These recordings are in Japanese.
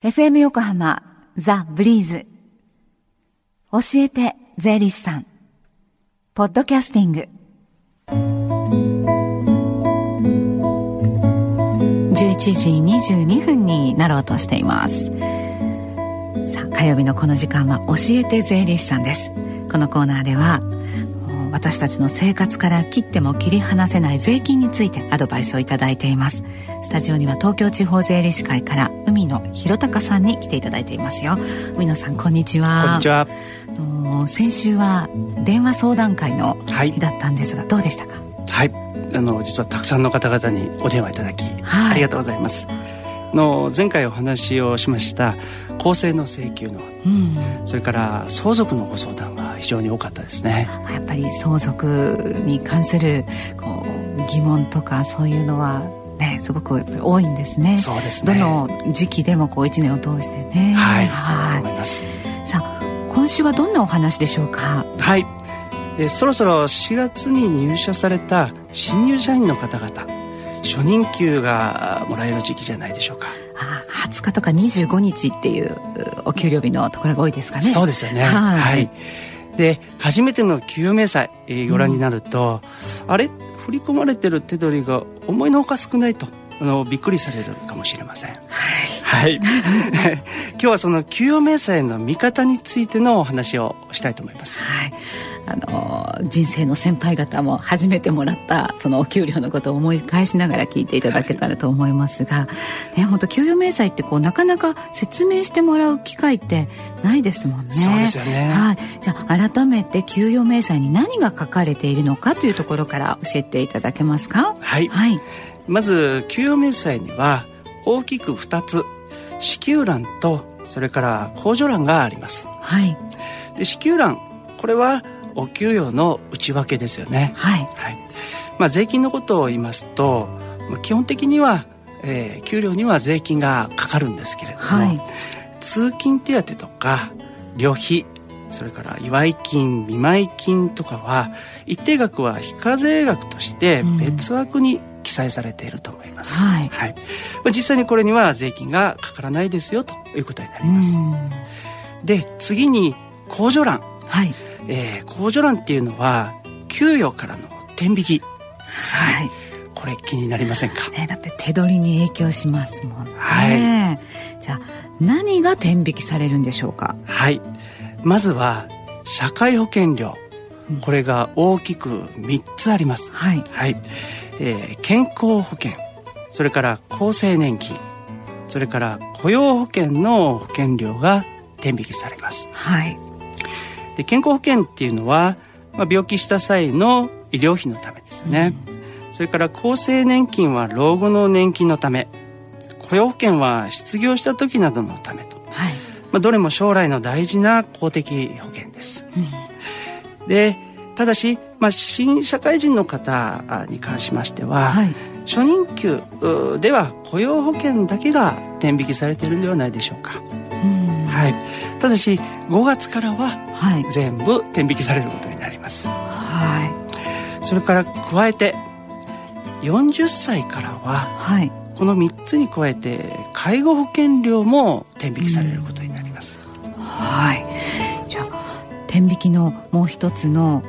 FM 横浜ザ・ブリーズ。教えて税理士さん。ポッドキャスティング。11時22分になろうとしています。さあ火曜日のこの時間は教えて税理士さんです。このコーナーでは私たちの生活から切っても切り離せない税金についてアドバイスをいただいています。スタジオには東京地方税理士会から海野博隆さんに来ていただいていますよ。海野さんこんにちは。こんにちは。先週は電話相談会の日だったんですが、はい、どうでしたか？はい。あの実はたくさんの方々にお電話いただき、はい、ありがとうございますの前回お話をしました公正の請求の、うん、それから相続のご相談が非常に多かったですねやっぱり相続に関するこう疑問とかそういうのはね、すごく多いんですね。そうですね。どの時期でもこう一年を通してね。はい、はい、そうだと思います。さあ、今週はどんなお話でしょうか？はい。えそろそろ4月に入社された新入社員の方々、初任給がもらえる時期じゃないでしょうか。あ20日とか25日っていうお給料日のところが多いですかね。そうですよね。はい、はいで初めての給与明細、えー、ご覧になると、うん、あれ？振り込まれてる手取りが思いのほか少ないとあのびっくりされるかもしれません。はい、今日はその給与明細の見方についてのお話をしたいと思います。はいあの人生の先輩方も初めてもらったそのお給料のことを思い返しながら聞いていただけたらと思いますが、はい、ね本当給与明細ってこうなかなか説明してもらう機会ってないですもんね。そうですよね。はい。じゃあ改めて給与明細に何が書かれているのかというところから教えていただけますか？はい。はい。まず給与明細には大きく2つ支給欄とそれから控除欄があります。はい。で支給欄これはお給与の内訳ですよね。はい。はい。まあ税金のことを言いますと、基本的には、えー、給料には税金がかかるんですけれども、はい、通勤手当とか旅費それから祝い金見舞い金とかは一定額は非課税額として別枠に記載されていると思います、うん、はい、はい、実際にこれには税金がかからないですよということになります、で次に控除欄、はいえー、控除欄っていうのは給与からの天引き。はい、これ気になりませんか、ね、だって手取りに影響しますもんね、はい、じゃあ何が天引きされるんでしょうか？はい。まずは社会保険料、うん、これが大きく3つあります。はい、はい。えー、健康保険。それから厚生年金。それから雇用保険の保険料が天引きされます。はいで健康保険っていうのは、まあ、病気した際の医療費のためですね、うん、それから厚生年金は老後の年金のため。雇用保険は失業した時などのためと、はい。まあ、どれも将来の大事な公的保険です、うん、でただし、まあ、新社会人の方に関しましては、はい、初任給では雇用保険だけが天引きされているんではないでしょうか、はい、ただし5月からは全部天引きされることになります、はい、それから加えて40歳からは、はい、この3つに加えて介護保険料も天引きされることになります、はい。じゃあ天引きのもう一つの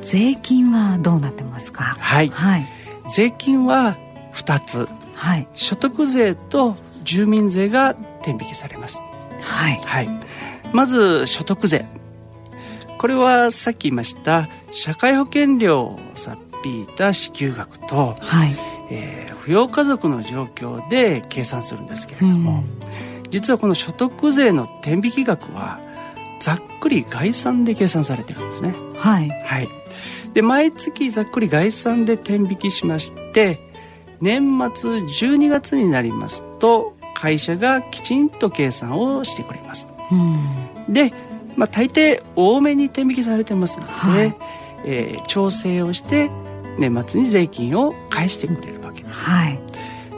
税金はどうなってますか？はい、はい、税金は2つ、はい、所得税と住民税が天引きされますはい、はい、まず所得税。これはさっき言いました社会保険料をさっぴいた支給額と、はい。えー、扶養家族の状況で計算するんですけれども、うん、実はこの所得税の天引き額はざっくり概算で計算されてるんですね。はい、はい、で毎月ざっくり概算で天引きしまして年末12月になりますと会社がきちんと計算をしてくれます。うん、で、まあ、大抵多めに天引きされてますので、はい、えー、調整をして年末に税金を返してくれるわけです。はい、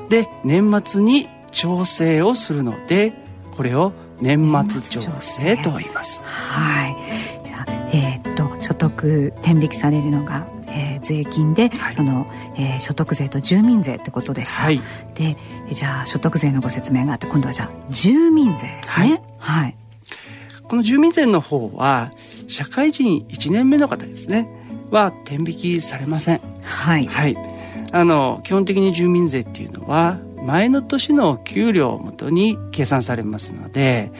で年末に調整をするのでこれを年末調整と言います。はい。じゃあえー、っと所得天引きされるのが、えー、税金で、はい、そのえー、所得税と住民税ってことでした、はい、でじゃあ所得税のご説明があって今度はじゃあ住民税ですね。はい、この住民税の方は社会人1年目の方ですね。は天引きされません。はい、はい、あの基本的に住民税っていうのは前の年の給料をもとに計算されますので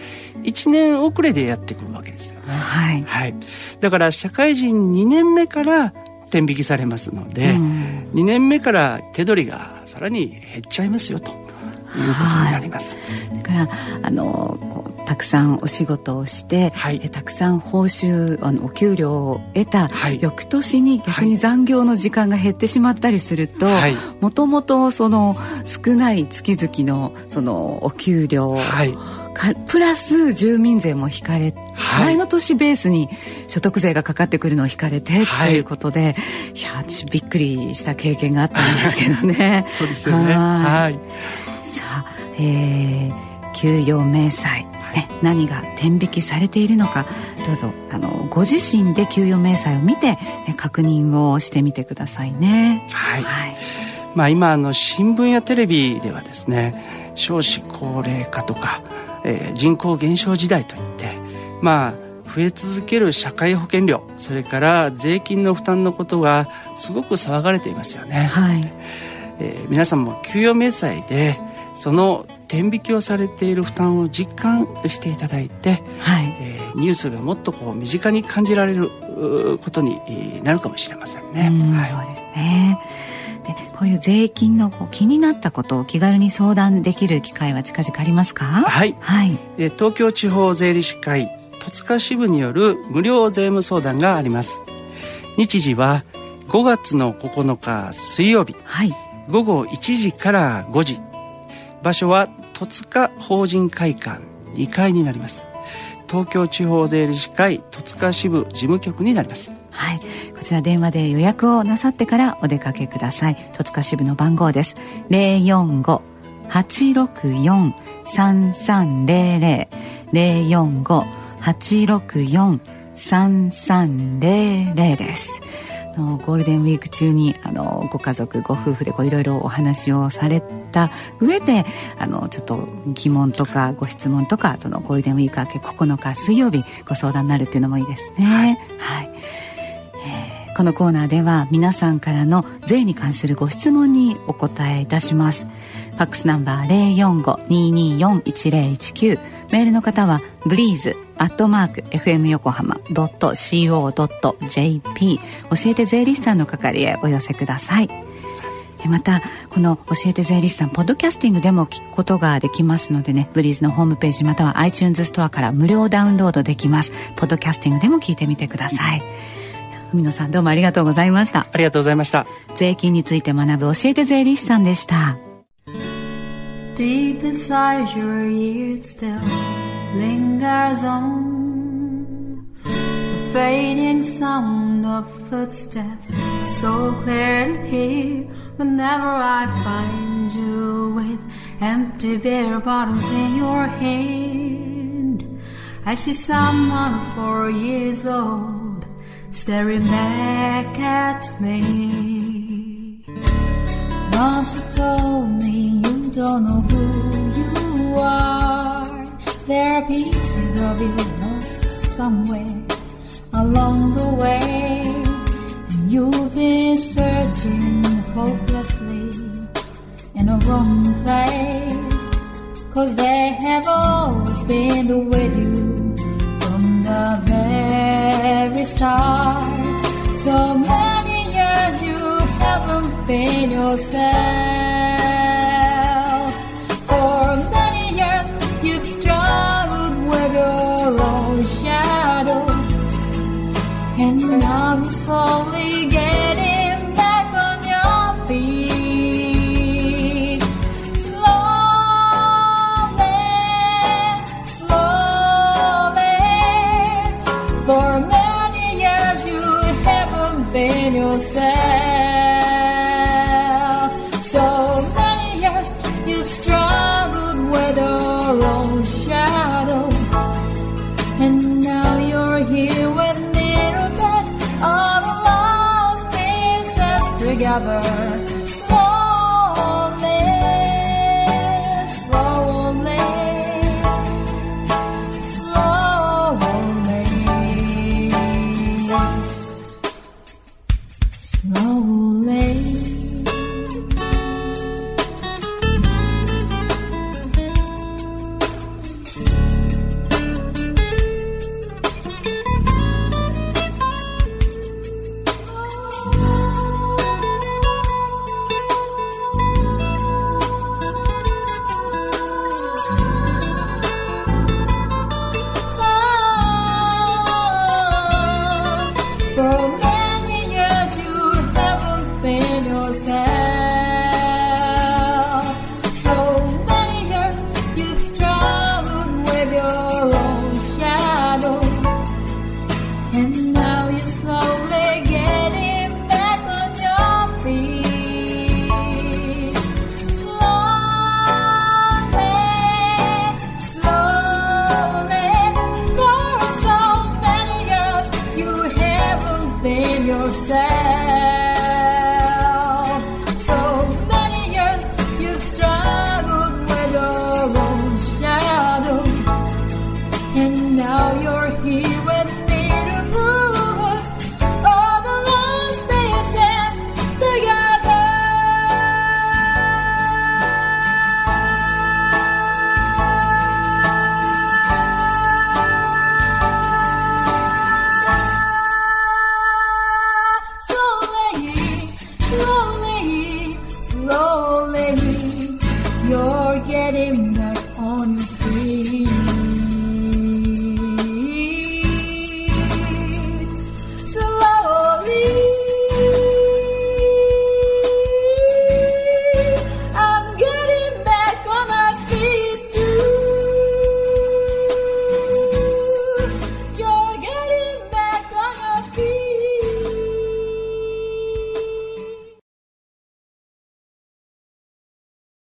1年遅れでやってくるわけですよね。はい、はい、だから社会人2年目から天引きされますので、うん、2年目から手取りがさらに減っちゃいますよということになります。はい、だからあのたくさんお仕事をして、はい、えたくさん報酬あのお給料を得た、はい、翌年に逆に残業の時間が減ってしまったりするともともとその少ない月々のそのお給料を、はいプラス住民税も引かれ、はい、前の年ベースに所得税がかかってくるのを引かれてということで、はい、いや私びっくりした経験があったんですけどね。そうですよね。はい。さあえー、給与明細。ね、何が天引きされているのか。どうぞあのご自身で給与明細を見て、ね、確認をしてみてくださいね。はい、はい、まあ、今あの新聞やテレビではですね少子高齢化とか、えー、人口減少時代といってまあ増え続ける社会保険料それから税金の負担のことがすごく騒がれていますよね。はいえー、皆さんも給与明細でその天引きをされている負担を実感していただいて、はいえー、ニュースがもっとこう身近に感じられることになるかもしれませんね。はい、そうですねでこういう税金のこう気になったことを気軽に相談できる機会は近々ありますか？はい、はい、え東京地方税理士会戸塚支部による無料税務相談があります。日時は5月の9日水曜日、はい、午後1時から5時。場所は戸塚法人会館2階になります。東京地方税理士会戸塚支部事務局になりますはい。こちら電話で予約をなさってからお出かけください。戸塚支部の番号です。045-864-3300 045-864-3300です。のゴールデンウィーク中にあのご家族ご夫婦でいろいろお話をされた上であのちょっと疑問とかご質問とかそのゴールデンウィーク明け9日水曜日ご相談になるっていうのもいいですね。はい、はい。えー、このコーナーでは皆さんからの税に関するご質問にお答えいたします。ファックスナンバー045-224-1019メールの方はブリーズアットマーク FM 横浜 .co.jp 教えて税理士さんの係へお寄せください。またこの「教えて税理士さん」ポッドキャスティングでも聞くことができますのでねブリーズのホームページまたは iTunes ストアから無料ダウンロードできます。ポッドキャスティングでも聞いてみてください。海野さんどうもありがとうございましたありがとうございました税金について学ぶ教えて税理士さんでした Deep inside your ears still lingers on the fading sound of footsteps, so clear to hear whenever I find you with empty beer bottles in your hand. I see someone four years old staring back at me. Once you told me you don't know who you are. There are pieces of you lost somewhere along the way. And you've been searching hopelessly in a wrong place. Cause they have always been with you from the very start. So many years you haven't been yourself. Yourself. So many years you've struggled with your own shadow. And now you're here with me all the lost inside. together sad.